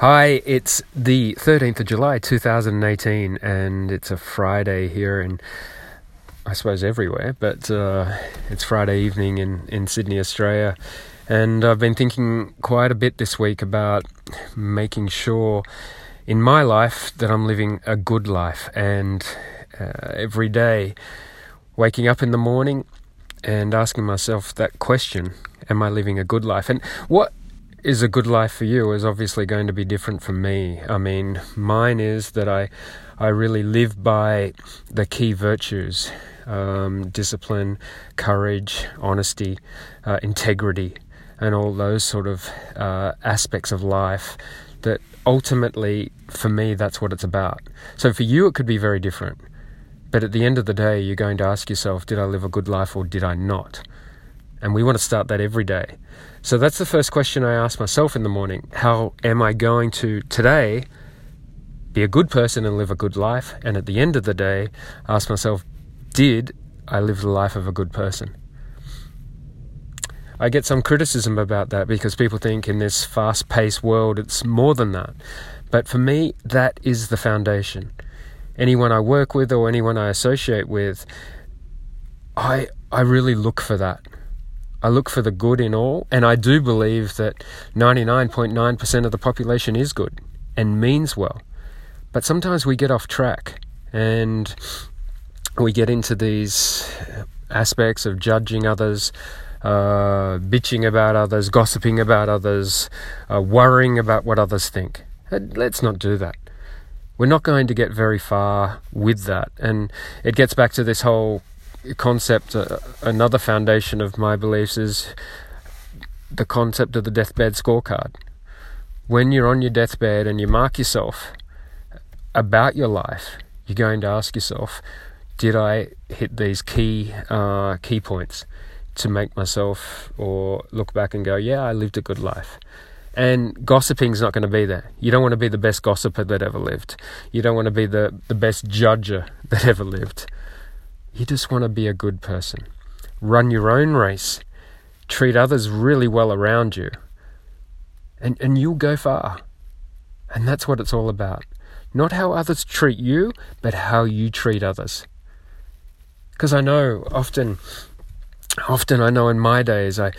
Hi, it's the 13th of July 2018, and it's a Friday here in, I suppose, everywhere, but uh, it's Friday evening in, in Sydney, Australia. And I've been thinking quite a bit this week about making sure in my life that I'm living a good life, and uh, every day waking up in the morning and asking myself that question Am I living a good life? And what is a good life for you is obviously going to be different from me. I mean, mine is that I, I really live by the key virtues um, discipline, courage, honesty, uh, integrity, and all those sort of uh, aspects of life that ultimately, for me, that's what it's about. So for you, it could be very different. But at the end of the day, you're going to ask yourself, did I live a good life or did I not? And we want to start that every day. So that's the first question I ask myself in the morning. How am I going to today be a good person and live a good life? And at the end of the day, ask myself, did I live the life of a good person? I get some criticism about that because people think in this fast paced world it's more than that. But for me, that is the foundation. Anyone I work with or anyone I associate with, I, I really look for that. I look for the good in all, and I do believe that 99.9% of the population is good and means well. But sometimes we get off track and we get into these aspects of judging others, uh, bitching about others, gossiping about others, uh, worrying about what others think. Let's not do that. We're not going to get very far with that. And it gets back to this whole concept, uh, another foundation of my beliefs is the concept of the deathbed scorecard. When you're on your deathbed and you mark yourself about your life, you're going to ask yourself, did I hit these key uh, key points to make myself or look back and go, yeah, I lived a good life. And gossiping's not going to be there. You don't want to be the best gossiper that ever lived. You don't want to be the, the best judger that ever lived. You just want to be a good person. Run your own race. Treat others really well around you. And, and you'll go far. And that's what it's all about. Not how others treat you, but how you treat others. Because I know often, often I know in my days I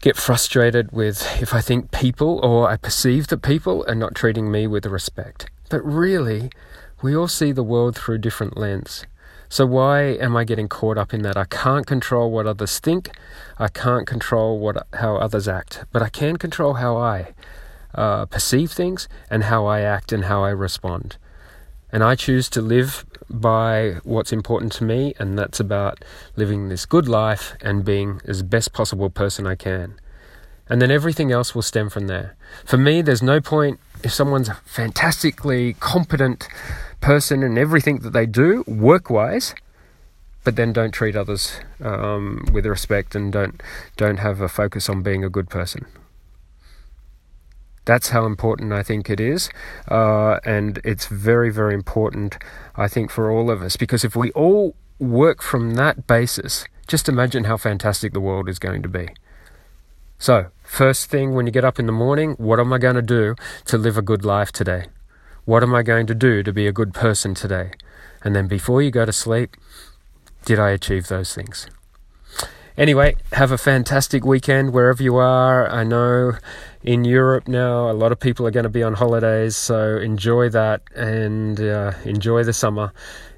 get frustrated with if I think people or I perceive that people are not treating me with respect. But really, we all see the world through different lens. So why am I getting caught up in that? I can't control what others think. I can't control what how others act, but I can control how I uh, perceive things and how I act and how I respond. And I choose to live by what's important to me, and that's about living this good life and being as best possible person I can. And then everything else will stem from there. For me, there's no point if someone's fantastically competent person and everything that they do, work wise, but then don't treat others um, with respect and don't don't have a focus on being a good person. That's how important I think it is, uh, and it's very very important I think for all of us because if we all work from that basis, just imagine how fantastic the world is going to be. So, first thing when you get up in the morning, what am I going to do to live a good life today? What am I going to do to be a good person today? And then before you go to sleep, did I achieve those things? Anyway, have a fantastic weekend wherever you are. I know in Europe now a lot of people are going to be on holidays, so enjoy that and uh, enjoy the summer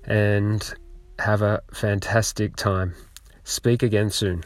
and have a fantastic time. Speak again soon.